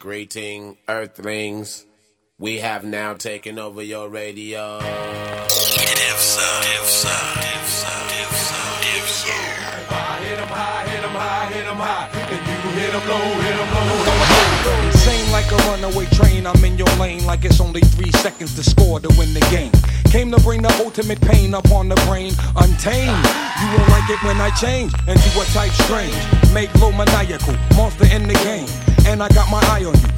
Greeting, Earthlings. We have now taken over your radio. If so, if so, if so, if so, if so. Hit 'em high, hit high, hit high. And you hit 'em low, hit 'em low. Insane like a runaway train, I'm in your lane like it's only three seconds to score to win the game. Came to bring the ultimate pain upon the brain, untamed. You won't like it when I change into a type strange. Make low maniacal, monster in the game. And I got my eye on you.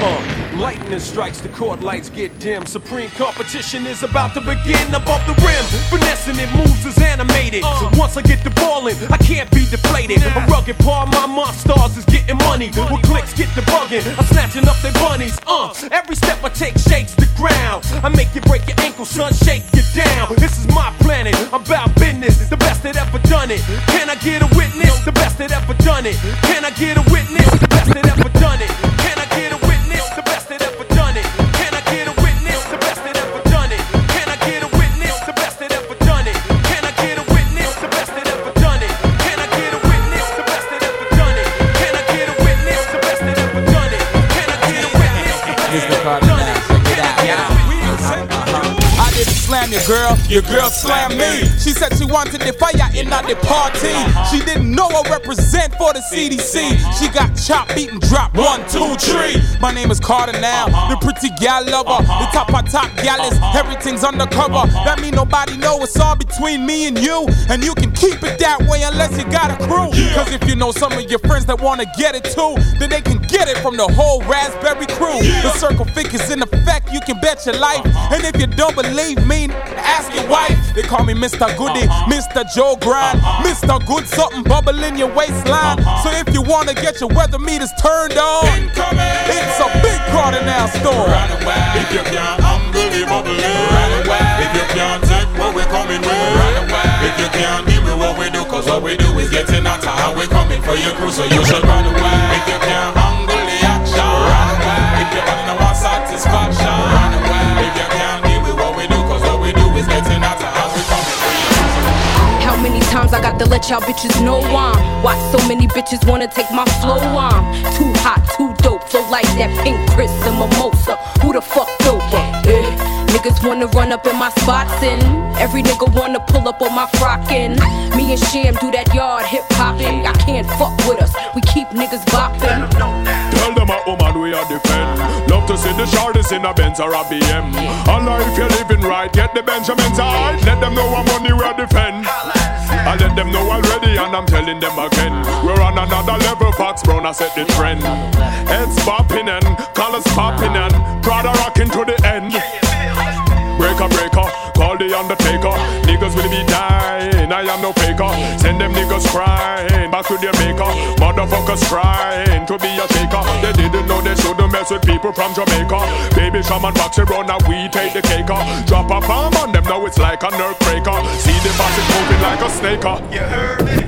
Uh, lightning strikes, the court lights get dim. Supreme competition is about to begin above the rim. Finessing it moves is animated. So once I get the ball in, I can't be deflated. A rugged part, my monsters is getting money. With clicks, get the bugging. I'm snatching up their bunnies. Uh, every step I take shakes the ground. I make you break your ankle, son, shake you down. This is my planet. I'm about business. The best that ever done it. Can I get a witness? The best that ever done it. Can I get a witness? The best that ever done it. Can I get a witness? The best that ever didn't slam your girl, your girl slammed me. She said she wanted the fire in at the party. She didn't know I represent for the CDC. She got chopped, beaten, dropped. One, two, three. My name is Carter now, the pretty gal lover. The top of top gal is uh-huh. everything's undercover. Uh-huh. That mean nobody know it's all between me and you. And you can keep it that way unless you got a crew. Cause if you know some of your friends that wanna get it too, then they can get it from the whole Raspberry crew. The circle figures in effect, you can bet your life. Uh-huh. And if you don't believe me, ask your wife. They call me Mr. Goody, Mr. Joe Grind, Mr. Good something bubble in your waistline. So if you wanna get your weather meters turned on, it's a big Cardinal store. If you can't unbelievable, run away. If you can't take what we're coming with, run away. If you can't deal with what we do, cause what we do is getting hotter and we're coming for your crew, so you should run away. If you can't action, run away. If you only want satisfaction, Many times I got to let y'all bitches know I'm Why so many bitches wanna take my flow I'm too hot, too dope, flow like that pink Chris and mimosa Who the fuck doper? Eh. Niggas wanna run up in my spots and every nigga wanna pull up on my frockin'. Me and Sham do that yard hip hopping. I can't fuck with us, we keep niggas bopping. Tell them a woman we are defend. Love to see the shorties in a Benz or a BM. Allah, if you're living right, get the Benjamins high. Let them know I'm money we are defend. I let them know already, and I'm telling them again. We're on another level, Fox Brown, I set the trend. Heads popping and colors popping and Prada rocking to the end. Breaker, breaker, call the undertaker. Niggas will be dying, them niggas crying back to maker. Motherfuckers trying to be a taker. They didn't know they shouldn't mess with people from Jamaica. Baby shaman box around, now we take the cake. Uh, drop a bomb on them, now it's like a nerve breaker. See the boxes moving like a snake. Oh, what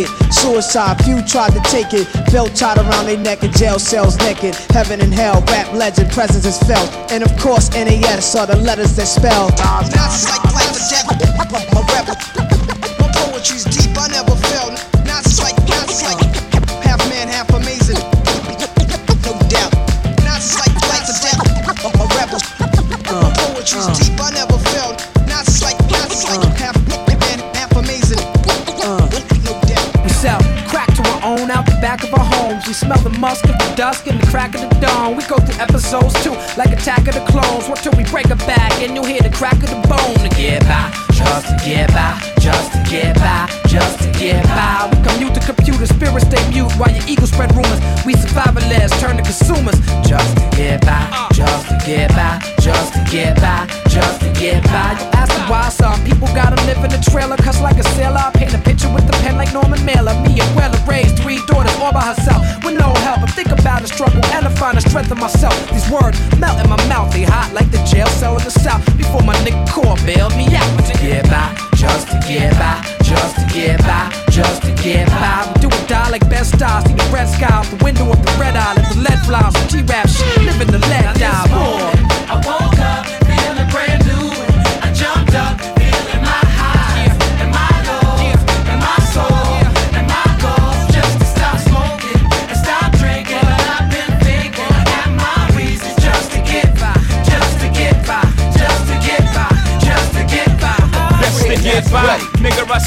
Suicide, few tried to take it. Belt tied around their neck in jail cells naked. Heaven and hell, rap legend, presence is felt. And of course, NAS are the letters that spell. Not like like the devil, I'm rebel. My poetry's deep, I never felt. Not like, not like half man, half amazing. No doubt. Not like like the devil, I'm rebel. My poetry's uh, deep, I never We smell the musk of the dusk and the crack of the dawn. We go through episodes too, like Attack of the Clones. What till we break a back and you'll hear the crack of the bone to get by, just to get by, just to get by, just to get by. We commute to computer, spirits stay mute while your ego spread rumors. We survivalists turn to consumers, just to get by, just to get by, just to get by, just to get by. You ask me why some people gotta live in a trailer, cuss like a sailor. I paint a picture with a pen like Norman Mailer. Me and Weller raised three daughters all by herself with no help. I think about the struggle and I find the strength in myself. These words melt in my mouth, they hot like the jail cell in the south. Before my nigga core bailed me out. To get by, just to get by, just to get by, just to get by. We do or die like Bed-Stuy. See the red sky out the window of the red eye. Let the lead the G-rap shit. Living the lead die. I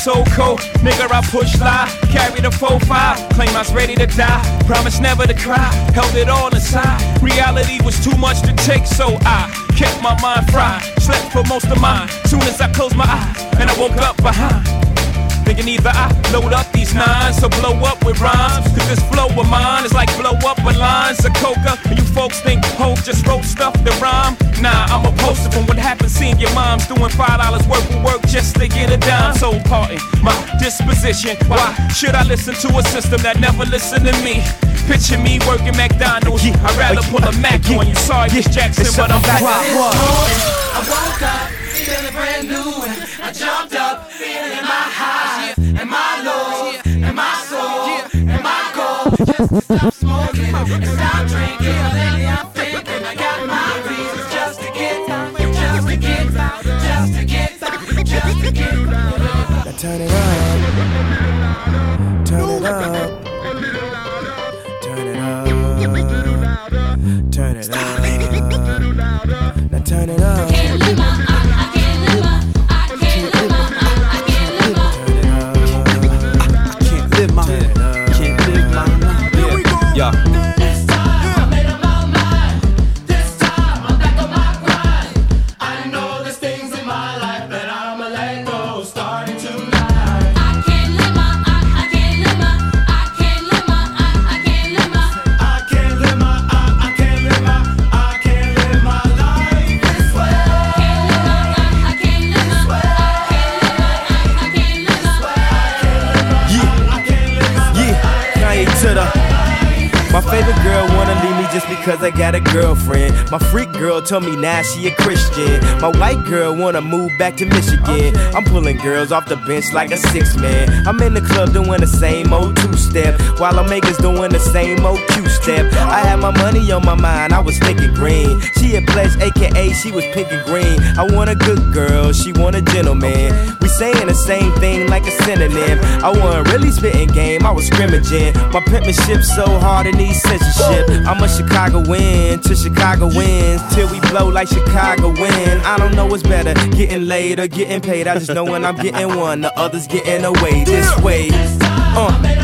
so cold. Nigga, I push lie. Carry the 4-5. Claim I was ready to die. Promise never to cry. Held it all inside. Reality was too much to take, so I kept my mind fried. Slept for most of mine. Soon as I closed my eyes, and I woke up behind. Thinking either I load up these nines or blow up with rhymes. Cause this flow of mine is like blow up with lines of coca. And you folks think Hope just wrote stuff to rhyme. Nah, I'm a poster from what happened seeing your mom's doing five dollars worth of work just to get a dime. So pardon my disposition. Why should I listen to a system that never listened to me? Picture me working McDonald's. I'd rather pull a Mac on you. Sorry, Miss Jackson, but I'm back. I woke up feeling brand new. and I jumped up feeling my highs and my lows and my soul and my goals. Just to stop smoking and stop drinking. Lately I'm thinking I got my reasons just to get just to get just to get just to get. Now turn it up. Leave me just because I got a girlfriend. My freak girl told me now she a Christian. My white girl wanna move back to Michigan. I'm pulling girls off the bench like a six man. I'm in the club doing the same old two step. while Omega's doing the same old Q step. I had my money on my mind, I was thinking green. She had pledged, aka she was pink and green. I want a good girl, she want a gentleman. We saying the same thing like a synonym. I wasn't really spitting game, I was scrimmaging. My penmanship so hard it needs censorship. I'm a Chicago win to Chicago wins till we blow like Chicago win. I don't know what's better, getting laid or getting paid. I just know when I'm getting one, the others getting away. This way, uh,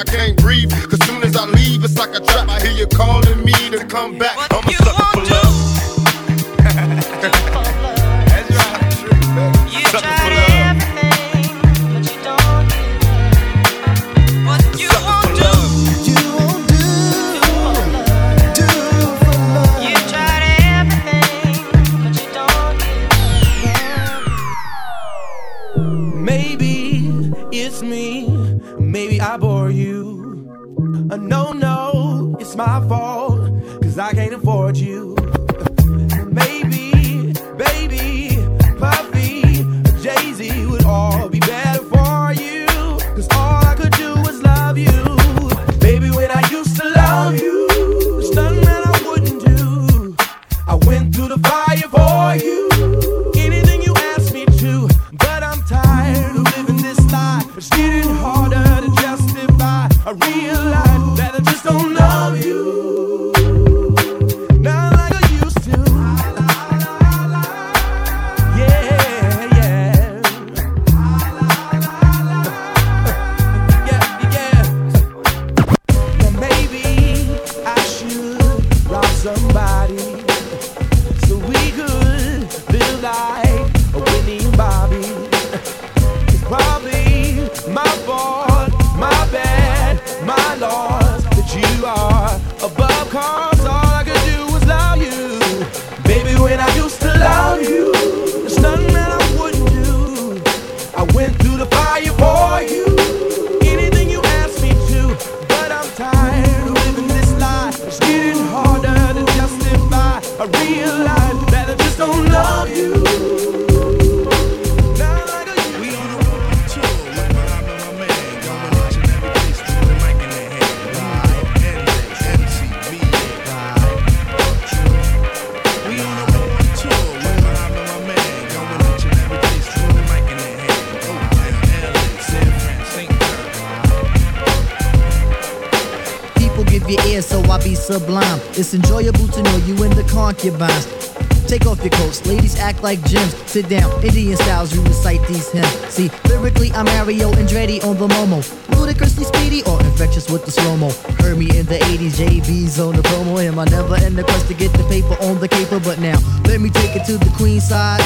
I can't breathe. Cause soon as I leave, it's like a trap. I hear you calling me to come back. I'm a sublime. It's enjoyable to know you in the concubines. Take off your coats, ladies act like gems. Sit down, Indian styles, you recite these hymns. See, lyrically, I'm Mario Andretti on the Momo. Ludicrously speedy or infectious with the slow mo. Heard me in the 80s, JB's on the promo. Him, I never end the quest to get the paper on the caper. But now, let me take it to the queen side.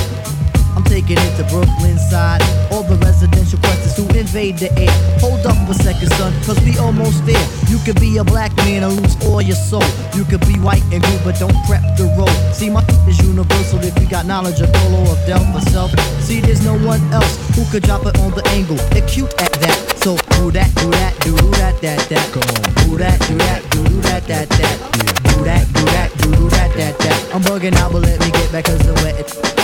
I'm taking it to Brooklyn side. All the residential who invade the air. Hold up a second, son, cause we almost there. You could be a black man and lose all your soul. You could be white and blue, but don't prep the road. See, my is universal if you got knowledge of Dolo or Del for self. See, there's no one else who could drop it on the angle. They're cute at that. So do that, do that, do that, that, that. Come on. Do that, do that, do that, that, that. Do that, do that, do do that, that, that. I'm bugging out, but let me get back cause the wet.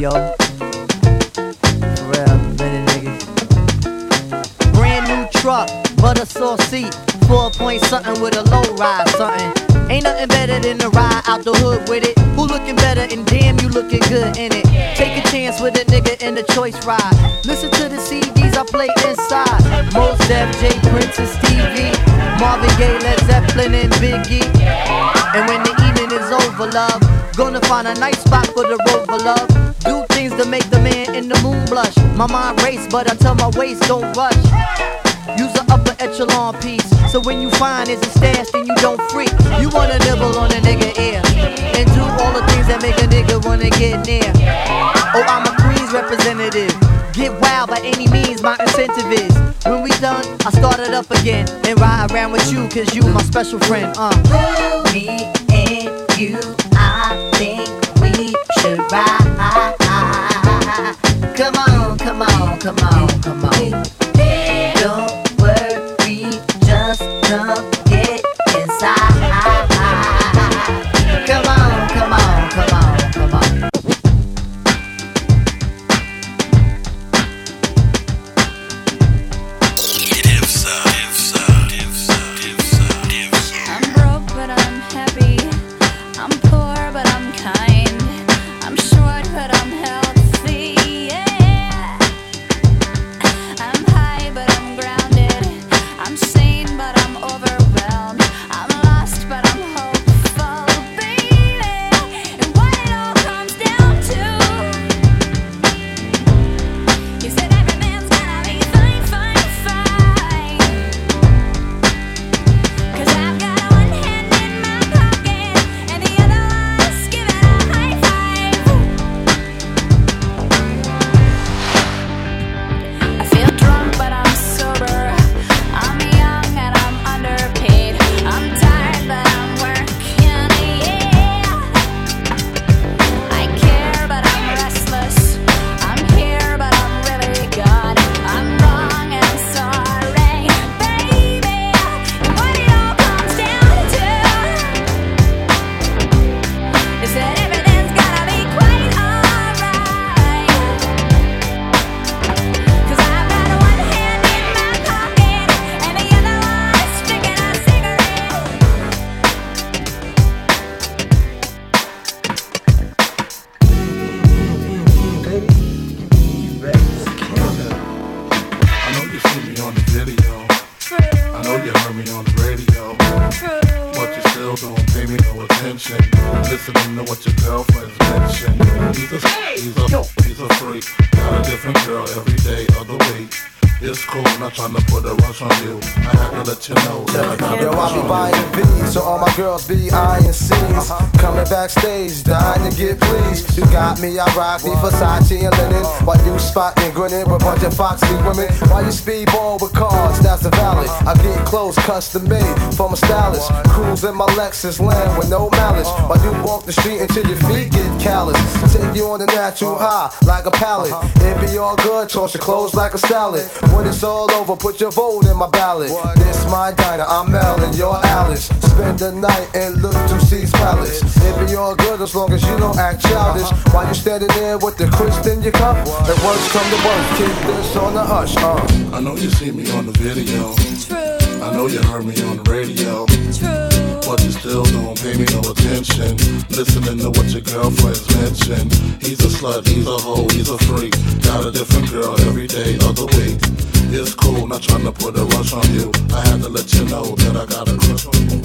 y'all. For real, many niggas. Brand new truck, butter sauce seat. Four point something with a low ride something. Ain't nothing better than to ride out the hood with it. Who looking better and damn, you looking good in it. Take a chance with a nigga in the choice ride. Listen to the CDs I play inside. Mos Def, J Prince, and Stevie. Marvin Gaye, Led Zeppelin, and Biggie. And when the evening is over, love, gonna find a nice spot for the rover, love. Do things to make the man in the moon blush. My mind race, but I tell my waist don't rush. Use an upper echelon piece. So when you find it's a stash, then you don't freak. You wanna nibble on a nigga ear. And do all the things that make a nigga wanna get near. Oh, I'm a Queens representative. Get wild by any means, my incentive is. When we done, I start it up again. And ride around with you, cause you my special friend. Uh. Me and you, should ride. Come on, come on, come on, come on. Foxy women. While you speedball with cars, that's a valid. I get clothes custom made from a stylist. Cruise in my Lexus land with no malice. Why you walk the street until your feet callous. Take you on the natural uh-huh. high like a pallet. Uh-huh. It be all good, toss your clothes like a salad. When it's all over, put your vote in my ballot. This my diner, I'm Mel and you're Alice. Spend the night and look to see's palace. It be all good as long as you don't act childish. Uh-huh. While you standing there with the crisp in your cup. The worst come to worst, keep this on the hush. Uh. I know you see me on the video. True. I know you heard me on the radio. But you still don't pay me no attention. Listening to what your girlfriends mention. He's a slut, he's a hoe, he's a freak. Got a different girl every day of the week. It's cool, not trying to put a rush on you. I had to let you know that I got a crush on you.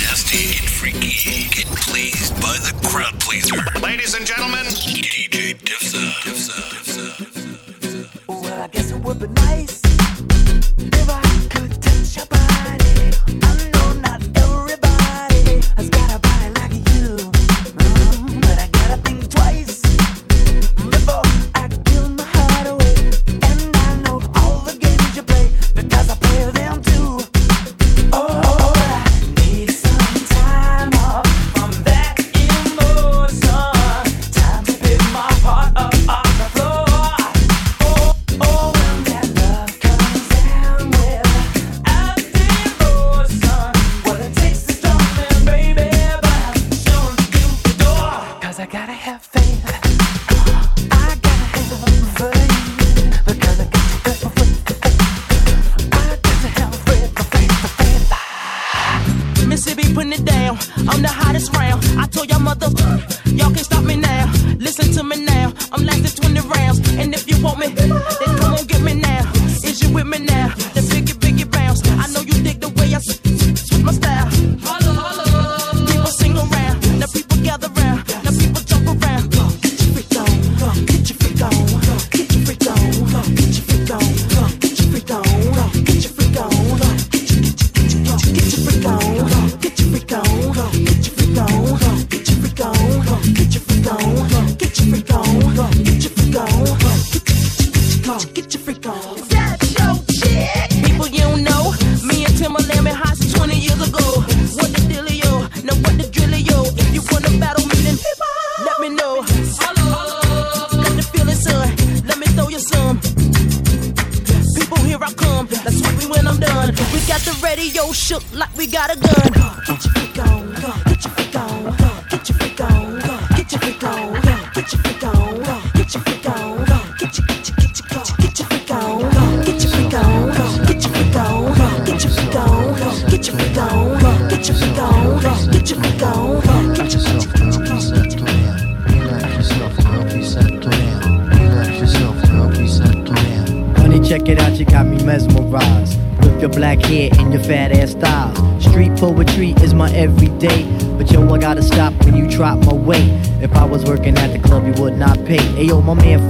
Nasty and freaky. Get pleased by the crowd pleaser. Ladies and gentlemen, DJ Dipsa. Dipsa. Dipsa. Well, I guess it would be nice if I could touch your body. I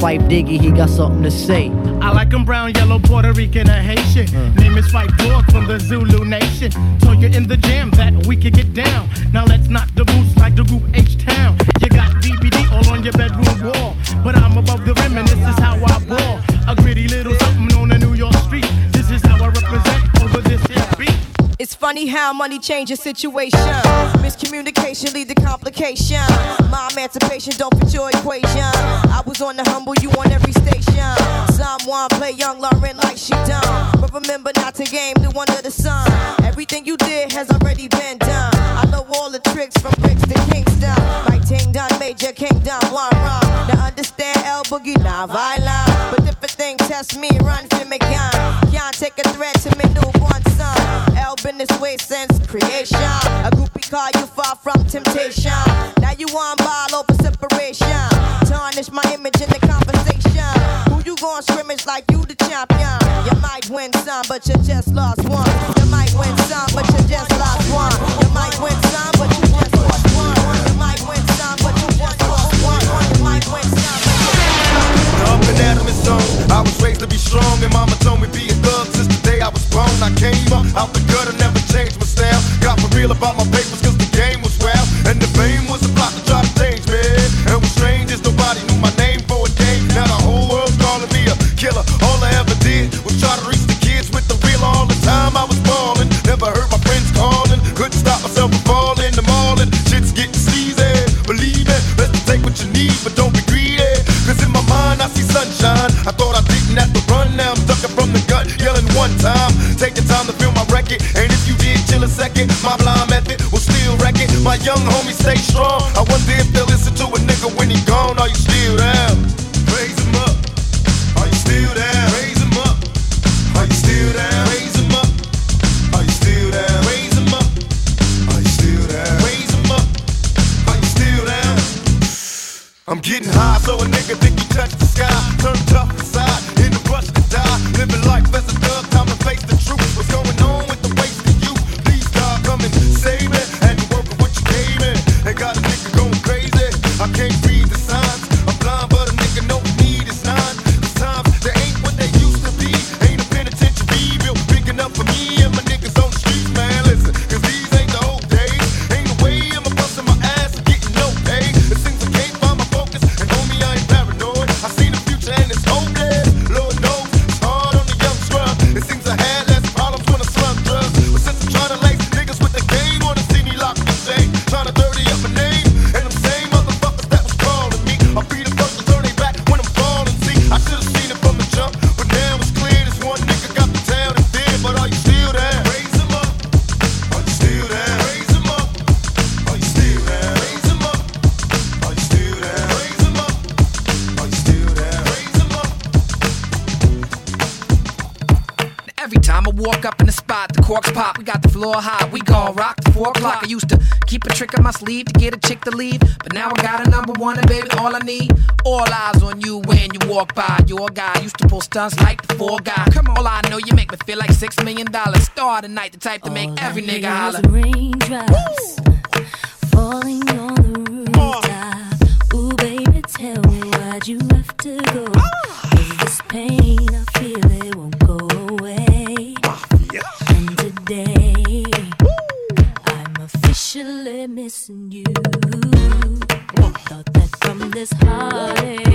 Phife Diggy, he got something to say. I like 'em brown, yellow, Puerto Rican, or Haitian. Mm. Name is Phife Dawg from the Zulu Nation. Told you in the jam that we could get down. Now let's knock the boots like the group H It's funny how money changes situation. Miscommunication lead to complication. My emancipation don't fit your equation. I was on the humble, you on every station. Someone play young Lauryn like she done. But remember not to game the one under the sun. Everything you did has already been done. I know all the tricks from bricks to Kingston. Like Ting Done, Major Kingdom, one run. Now understand L Boogie, not violent. But if a thing test me, run for me gun. Can't take a threat to me newborn son. L been this way since creation. A groupie call you far from temptation. Now you on ball over separation. Tarnish my image in the conversation. Who you gon' scrimmage like you the champion? You might win some, but you just lost one. You might win some, but you just lost one. You might win some, but you just lost one. You might win some, but you just lost one. You might win some. Up and is on. I was raised to be strong, and mama told me be a thug I was born. I came up out the gutter, never changed my style. Got for real about my papers, cause the game was chill my blind method will still wreck it. My young homies stay strong. I wonder if they'll listen to a nigga when he gone. Are you still there? Raise him up. Are you still there? Raise him up. Are you still there? Raise him up. Are you still there? Raise him up. Are you still there? Raise him up. Are you still there? I'm getting high, so a nigga think he touched the sky. Turn tough stunts like the four guy. Come on, all I know you make me feel like six million dollars. Star tonight, the type to make every nigga holler. Raindrops falling on the rooftop. Ooh, baby, tell me why'd you have to go? Ah. Is this pain I feel it won't go away? And today, I'm officially missing you. Thought that from this heartache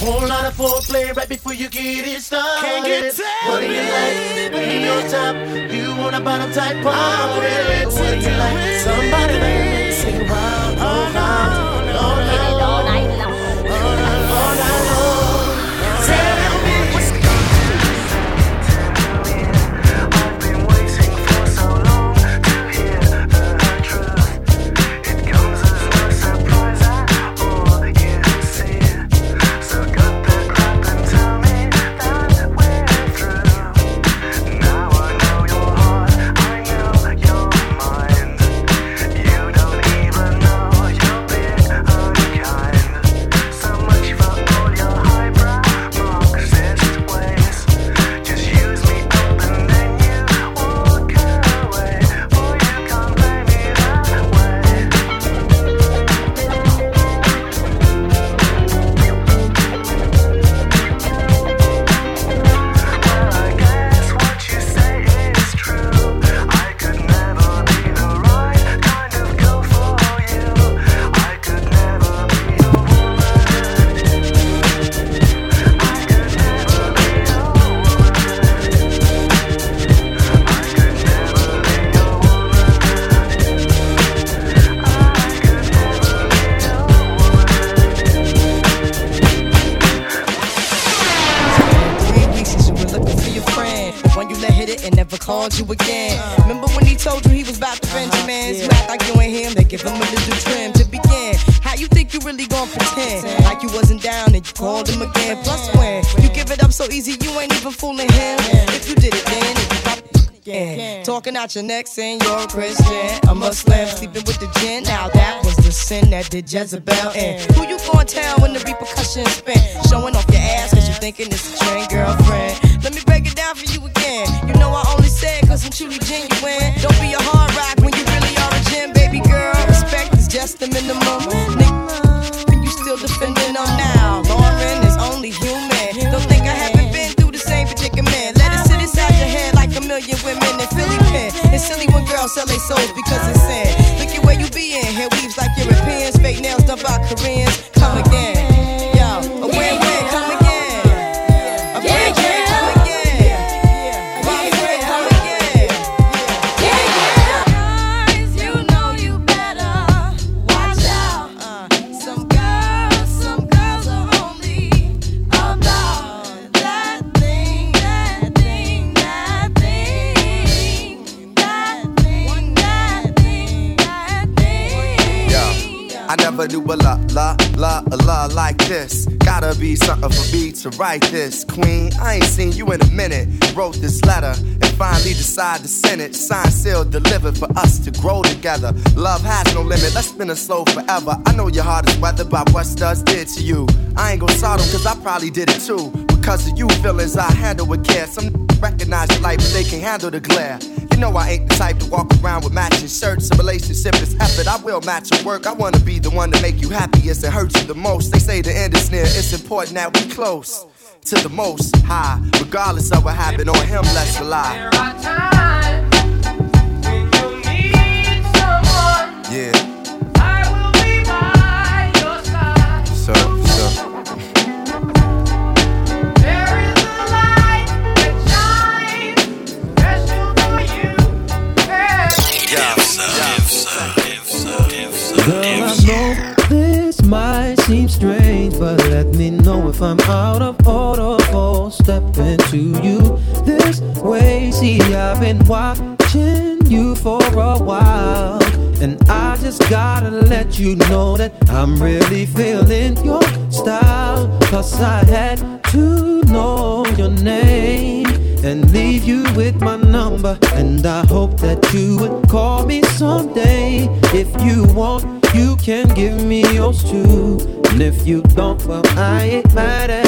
Whole lot of foreplay right before you get it started. Can't get What do you like? When you're top, you want a bottom type party. What do you like? Somebody that sing around all night, even fooling him. If you did it then, if you probably again. Talking out your neck saying you're a Christian, a Muslim, sleeping with the gin. Now that was the sin that did Jezebel in. Who you gonna tell when the repercussions spin? Showing off your ass cause you thinking it's a trend girlfriend. Let me break it down for you again. You know I only said cause I'm truly genuine. Don't be a hard rock when you really are a gem, baby girl. Respect is just the minimum. Nigga, you still defending them now. It's silly when girls sell their souls because it's sin. Look at where you be in. Hair weaves like Europeans, fake nails done by Koreans. To write this. Queen, I ain't seen you in a minute. Wrote this letter finally decide to send it. Signed, sealed, delivered for us to grow together. Love has no limit, let's spin it slow forever. I know your heart is weathered by what studs did to you. I ain't gon' start 'em cause I probably did it too. Because of you, feelings I handle with care. Some recognize the light, but they can't handle the glare. You know I ain't the type to walk around with matching shirts. A relationship is effort. I will match your work. I wanna be the one to make you happiest and hurt you the most. They say the end is near. It's important that we close to the most high, regardless of what happened on him. Let's rely. you know that I'm really feeling your style. Plus, I had to know your name and leave you with my number. And I hope that you would call me someday. If you want, you can give me yours too. And if you don't, well, I ain't mad at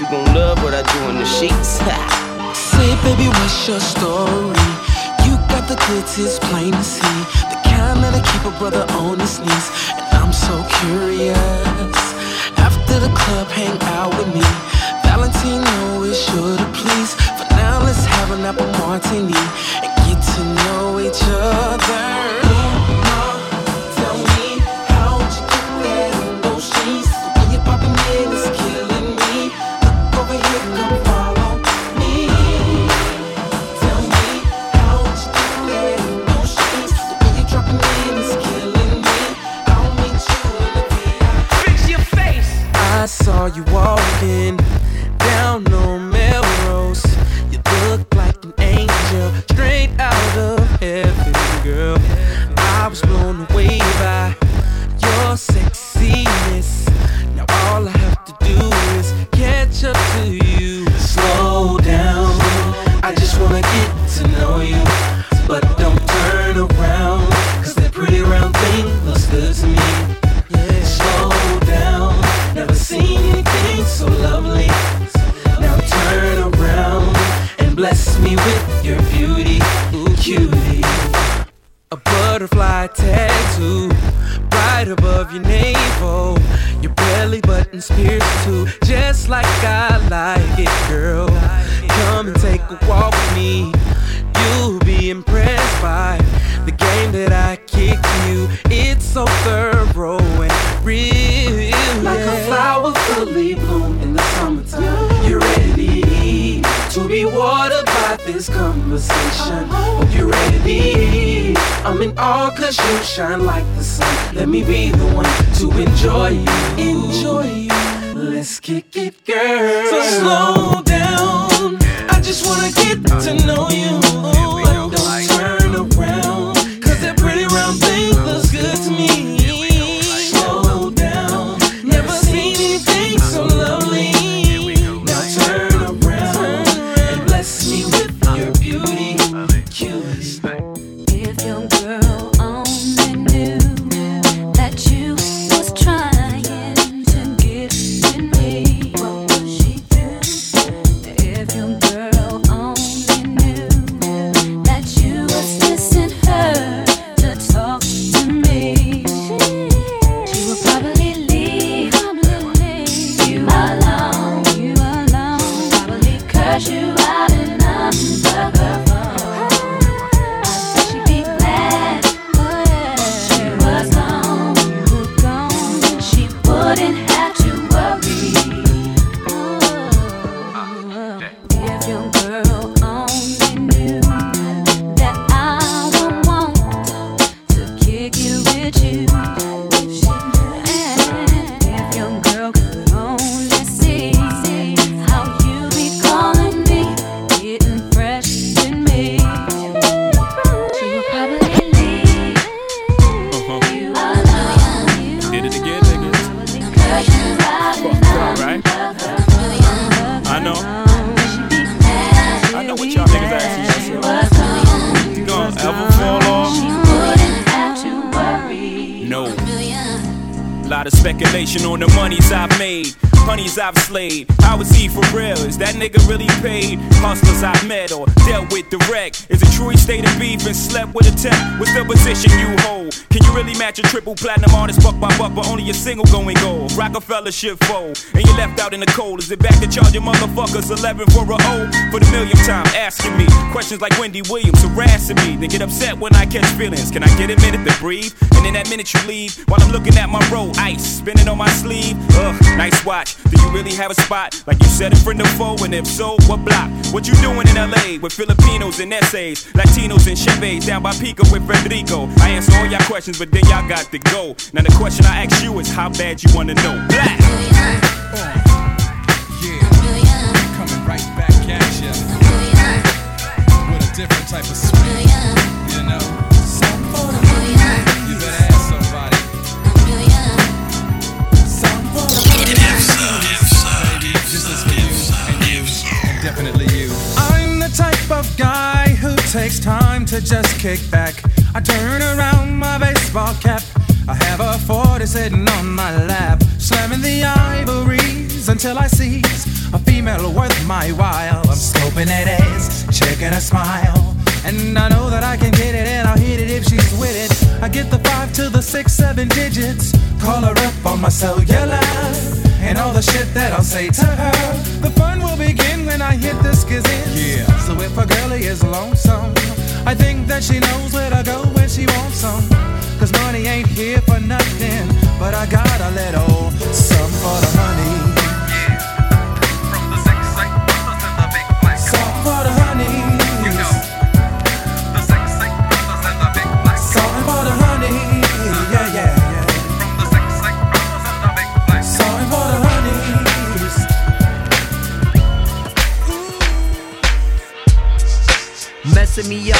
you gon' love what I do in the sheets. Say, baby, what's your story? You got the goods, it's plain to see. The kind that'll keep a brother on his knees. And I'm so curious. After the club, hang out with me. Valentino is sure to please. For now, let's have an apple martini and get to know each other. but don't shine like the sun. Let me be the one to enjoy you. Enjoy you. Let's kick it, girl. So slow. Triple platinum artist buck by buck, but only a single going? Rockefeller shit fold, and you left out in the cold. Is it back to charge your motherfuckers 11 for a O? For the millionth time, asking me questions like Wendy Williams harassing me. They get upset when I catch feelings. Can I get a minute to breathe? And in that minute you leave, while I'm looking at my roll, ice spinning on my sleeve. Ugh, nice watch. Do you really have a spot like you said in front of foe? And if so, what block? What you doing in LA with Filipinos and essays, Latinos and Chevys down by Pico with Federico? I answer all y'all questions, but then y'all got to go. Now the question I ask you is how bad you wanna know. Black. Coming right back at ya. With a different type of swing. You know? You better ask somebody. This is for you and you and definitely you. I'm the type of guy who takes time to just kick back. I turn around my baseball cap. I have a 40 sitting on my lap, slamming the ivories until I seize a female worth my while. I'm scoping that ass, checking her smile. And I know that I can get it and I'll hit it if she's with it. I get the five to the six, seven digits. Call her up on my cellular. And all the shit that I'll say to her. The fun will begin when I hit the skizzin. Yeah. So if a girlie is lonesome, I think that she knows where to go when she wants some. Cause money ain't here for nothing. But I got a little some for the money. Some for the honey. The honey. Something for the. Messing me up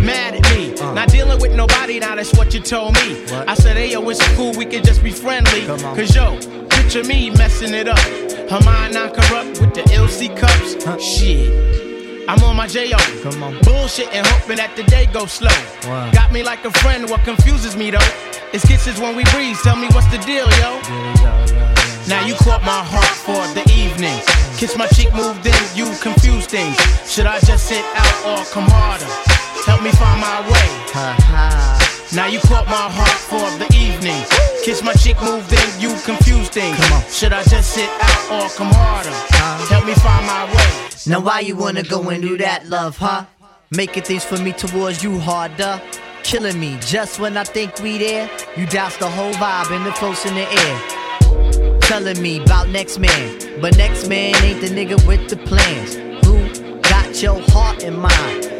mad at me. Uh. Not dealing with nobody, now that's what you told me. I said, hey, yo, it's cool, we can just be friendly. Cause yo, picture me messing it up. Her mind not corrupt with the LC cups. Shit. I'm on my J.O. Come on. Bullshit and hoping that the day goes slow. Wow. Got me like a friend, what confuses me though. It's kisses when we breathe, tell me what's the deal, yo. Now you caught my heart for the evening. Kiss my cheek, moved in, you confuse things. Should I just sit out or come harder? Help me find my way. Now you caught my heart for the evening. Kiss my cheek, moved in, you confuse things. Should I just sit out or come harder? Help me find my way. Now why you wanna go and do that, love, huh? Making things for me towards you harder. Killing me just when I think we there. You douse the whole vibe and the close in the air. Telling me about next man, but next man ain't the nigga with the plans. Who got your heart in mind?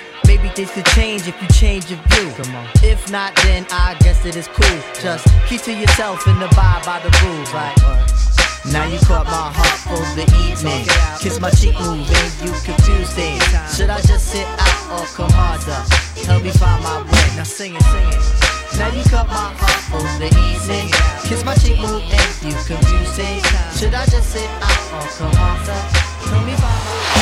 Maybe things could change if you change your view. If not, then I guess it is cool. Just keep to yourself and abide by the rules, right? Now you caught my heart for the evening. Kiss my cheek, moving, you confuse things. Should I just sit out or come harder? Help me find my way. Now sing it, sing it. Now you caught my heart for the evening. Kiss my cheek, move, and you confuse things. Should I just sit out or come harder? Help me find my way.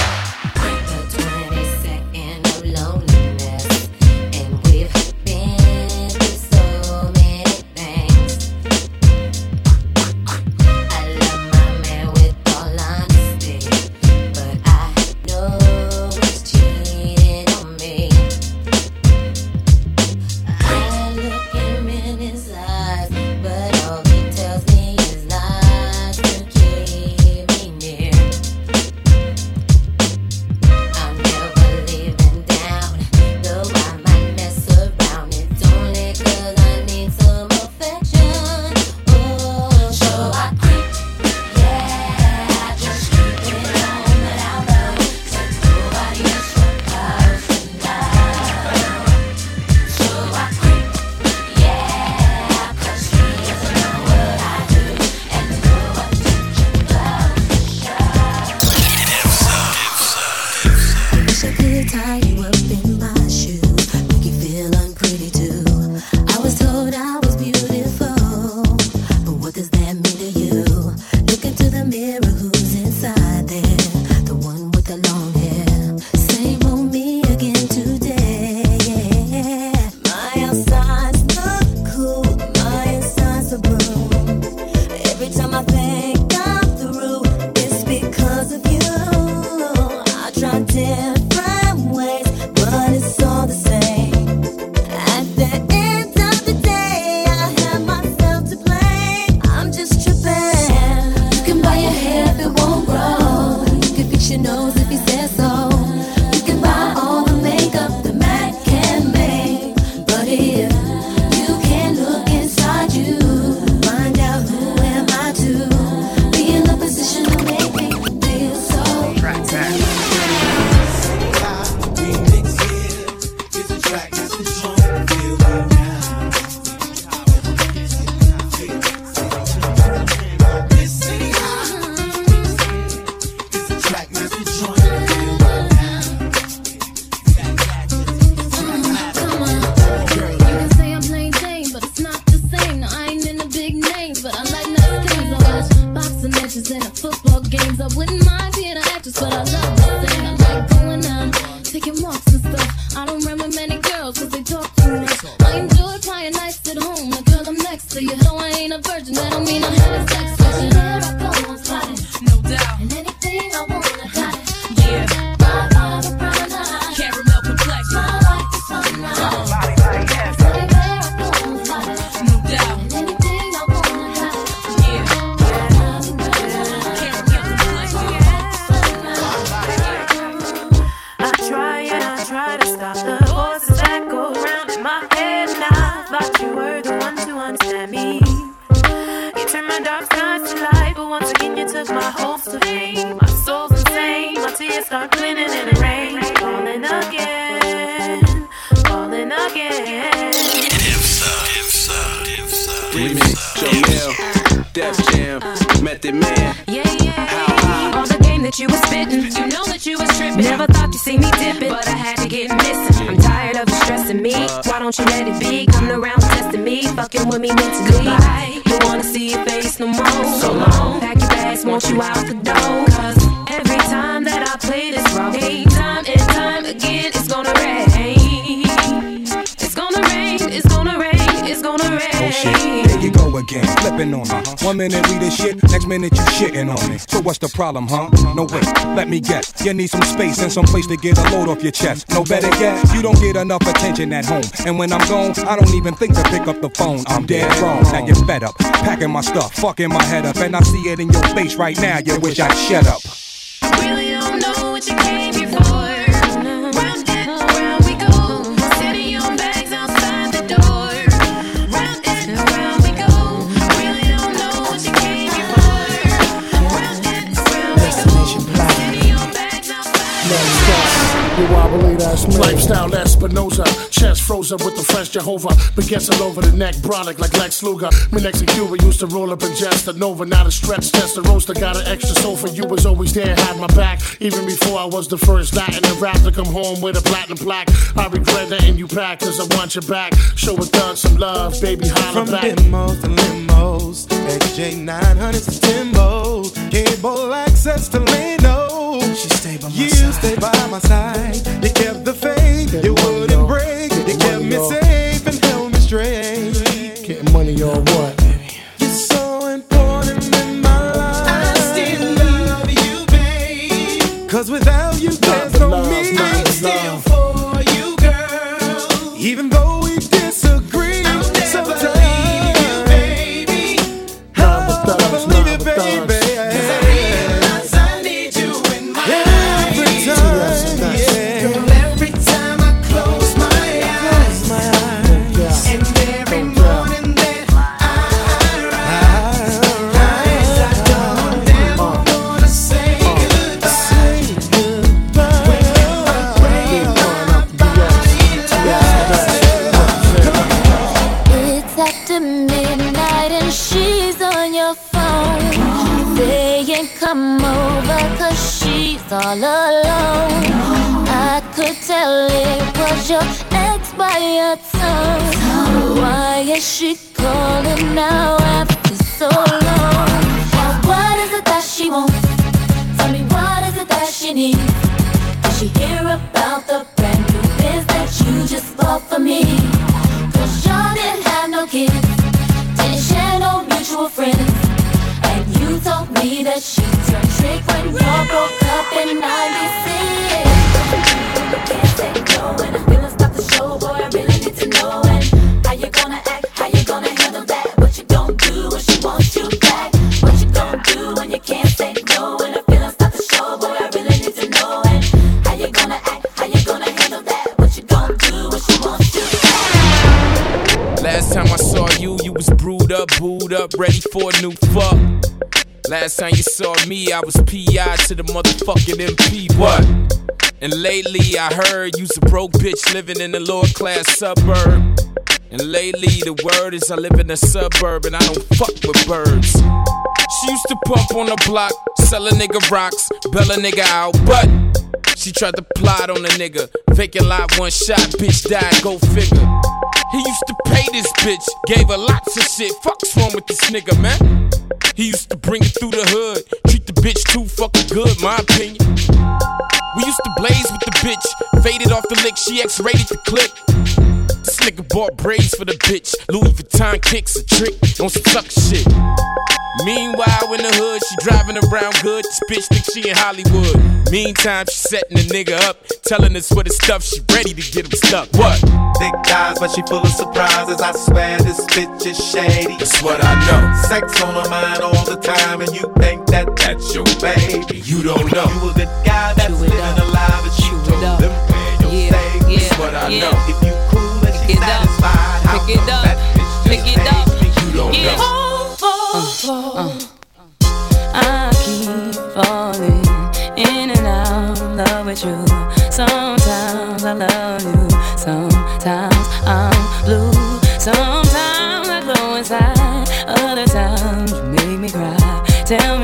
Again, flipping on me. One minute we the shit, next minute you shitting on me. So what's the problem, huh? No way, let me guess. You need some space and some place to get a load off your chest. No better yet, you don't get enough attention at home. And when I'm gone, I don't even think to pick up the phone. I'm dead wrong. Now you're fed up, packing my stuff, fucking my head up, and I see it in your face right now. You wish I'd shut up. Ass man. Lifestyle Espinosa, chest frozen with the fresh Jehovah. Baguettes all over the neck, brolic like Lex Luger. Me next in Cuba used to roll up and just a Nova, not a stretch test. The roaster got an extra soul for you, was always there, had my back. Even before I was the first Latin to rap to come home with a platinum plaque. I regret letting you back, cause I want you back. Show a thug some love, baby, holla From back. demos to limos, XJ 900s to Timbo, cable access to Leno. She stayed by my you side. stayed by my side. You kept the faith, you wouldn't break. You kept me safe and held me straight. Getting money on what? You're so all alone. I could tell it was your ex by your tone. Why is she calling now after so long? What is it that she wants. Tell me what is it that she needs? Did she hear Last time you saw me, I was PI to the motherfucking MP. What? And lately I heard you's a broke bitch living in a lower class suburb. And lately the word is I live in a suburb and I don't fuck with birds. She used to pump on the block, sell a nigga rocks, bail a nigga out, but she tried to plot on a nigga. Vacant lot, one shot, bitch died, go figure. He used to pay this bitch, gave her lots of shit. Fuck's wrong with this nigga, man? He used to bring it through the hood, treat the bitch too fucking good, my opinion. We used to blaze with the bitch, faded off the lick, she X-rated the clip. This nigga bought braids for the bitch, Louis Vuitton kicks a trick on some suck shit. Meanwhile, in the hood, she driving around good. This bitch think she in Hollywood. Meantime, she setting the nigga up, telling us for the stuff she ready to get him stuck. What? Thick thighs, but she full of surprises. I swear this bitch is shady. That's what I know. Sex on her mind all the time, and you think that that's your baby. You don't know. You a good guy that's living alive, and you told them where your yeah, yeah. That's what I know. If you cool and she satisfied, how Pick it come up. that bitch just Pick it up. me? You don't Yeah. know. Oh. I keep falling in and out of love with you. Sometimes I love you, sometimes I'm blue. Sometimes I glow inside, other times you make me cry. Tell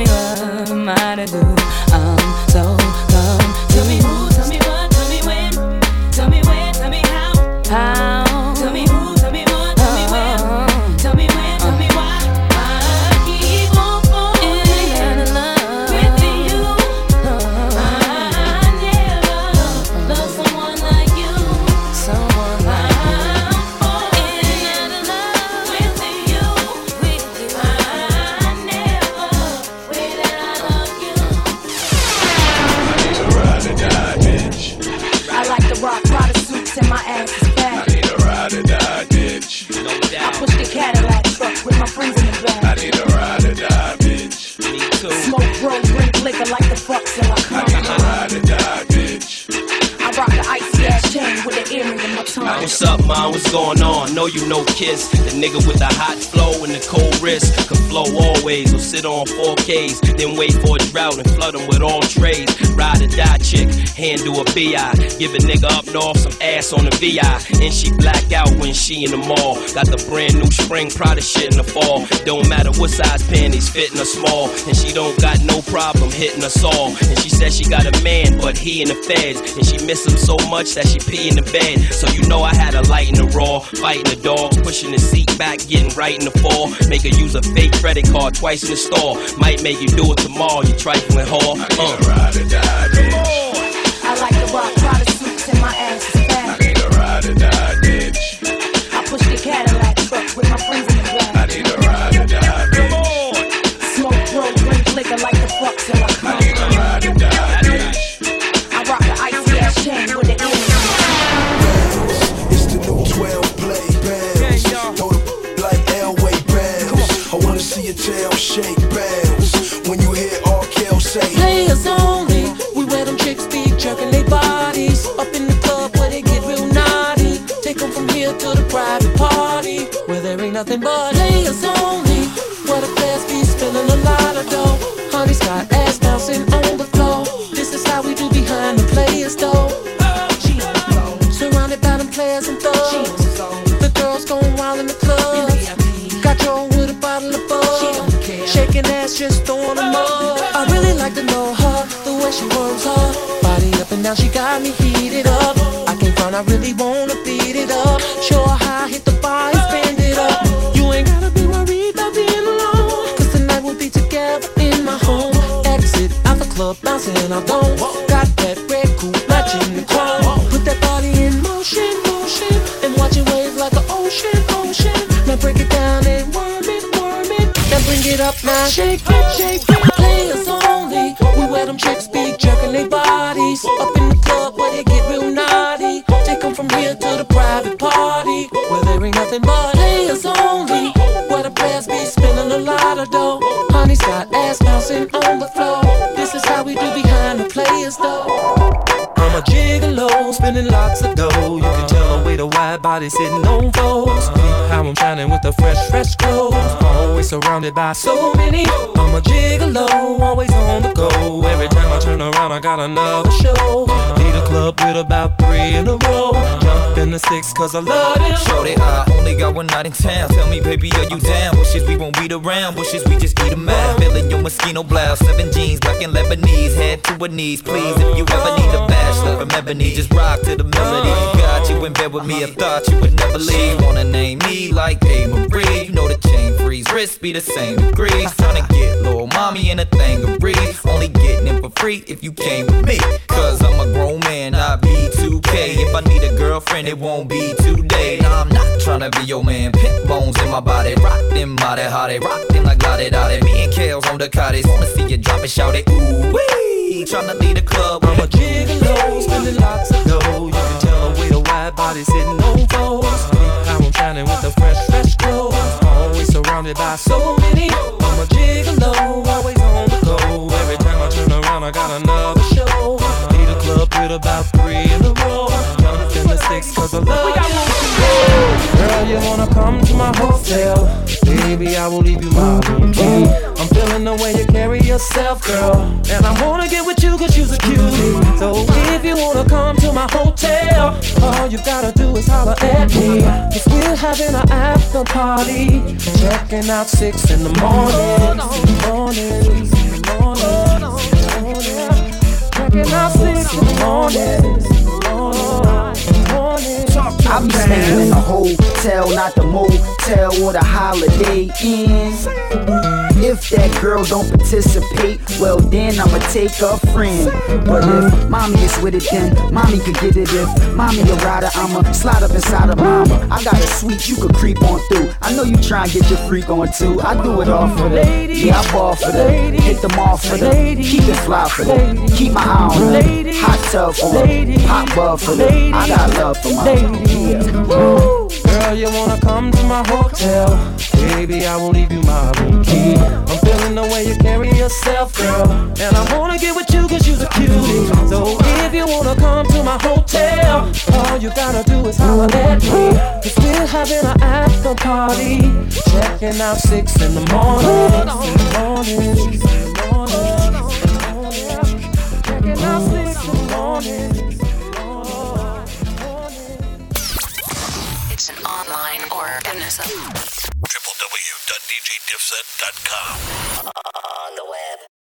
What's up, man? What's going on? Know you know Kiss, the nigga with the hot flow and the cold wrist. Can flow always or sit on 4Ks, then wait for a drought and flood him with all trades. Ride or die chick, handle a BI. Give a nigga up north some ass on the VI. And she black out when she in the mall. Got the brand new spring Prada shit in the fall. Don't matter what size panties, fitting her small. And she don't got no problem hitting us all. And she said she got a man, but he in the feds. And she miss him so much that she pee in the bed. So you know I had a light in the raw, fighting the dogs, pushing the seat back, getting right in the fall. Make her use a fake credit card twice in the store. Might make you do it tomorrow, you trifling whore. Uh. Ride or die, bitch. Nothing but players only. What a fast fees spilling a lot of dough. Honey's got ass bouncing on the floor. This is how we do behind the players though. Surrounded by them players and thugs. The girls going wild in the club. Got your with a bottle of bug. Shaking ass, just throwing them up. I really like to know her, the way she works her body up and now She got me heated up. I can't find, I really wanna beat it up. Her how I hit the bar I don't. Got that red coupe matching the chrome. Put that body in motion, motion, and watch it wave like an ocean, ocean. Now break it down and worm it, worm it. Now bring it up now, shake it, shake it. Players only. We wear them chicks be jerking their bodies up in the club where they get real naughty. Take 'em from here to the private party where there ain't nothing but players only. Where the players be spending a lot of dough. Honey's got ass bouncing on the floor. Spending lots of dough. You can tell the wide body sitting on foes. How I'm shining with the fresh, fresh clothes. Always surrounded by so many. I'm a gigolo, always on the go. Every time I turn around, I got another show. Need a club with about three in a row. Jump in the six, cause I love it. Shorty, I only got one night in town. Tell me, baby, are you down? Wishes we won't beat around. Wishes we just eat 'em out. Feeling your mosquito blouse. Seven jeans, black and Lebanese. Head to her knees, please. If you ever need a bachelor from Ebony, just rock to the melody. Got you in bed with me. I thought you would never leave. Wanna name me like A. Marie. You know the chain freeze. Wrist be the same degrees. Tryna get little mommy in a thing of breeze. Only getting it for free if you came with me. Cause I'm a grown man, not B2K. If I need a girlfriend, it won't be today. Nah, I'm not tryna be your man. Pit bones in my body. Rock them body, how they rock them like la da Me and Kales on the cottage. Wanna see you drop it, shout it. Ooh, wee. Tryna lead the club. I'm a gigolo, spending lots of dough. You can tell way the wide body sitting on foes. I'm shining with the fresh, fresh clothes. Always surrounded by so many. I'm a gigolo, always on the go. Every time I turn around, I got another show. Lead a club with about three six, cause I love you. Girl, you wanna come to my hotel? Baby, I will leave you my room key. I'm feeling the way you carry yourself, girl. And I wanna get with you cause you're a cutie. So if you wanna come to my hotel, all you gotta do is holler at me. Cause we're having an after party. Checking out six in the morning. Morning, morning, morning. Checking out six in the morning. I be staying in a hotel, not the motel or the holiday inn. If that girl don't participate, well then I'ma take a friend. But if mommy is with it, then mommy could get it. If mommy a rider, I'ma slide up inside of mama. I got a suite you could creep on through. I know you try and get your freak on too. I do it all for the yeah, I ball for the hit them off for the keep it fly for the keep my eye on the hot tub for the hot bub for the I got love for my yeah. Girl, you wanna come to my hotel? Baby, I will leave you my room key. I'm feeling the way you carry yourself, girl. And I wanna get with you cause you're a cutie. So if you wanna come to my hotel, all you gotta do is holler at me. Cause we're having an after party. Checking out six in the morning. Morning, morning, Checking out six in the morning. It's an online www.djdipset.com on the web.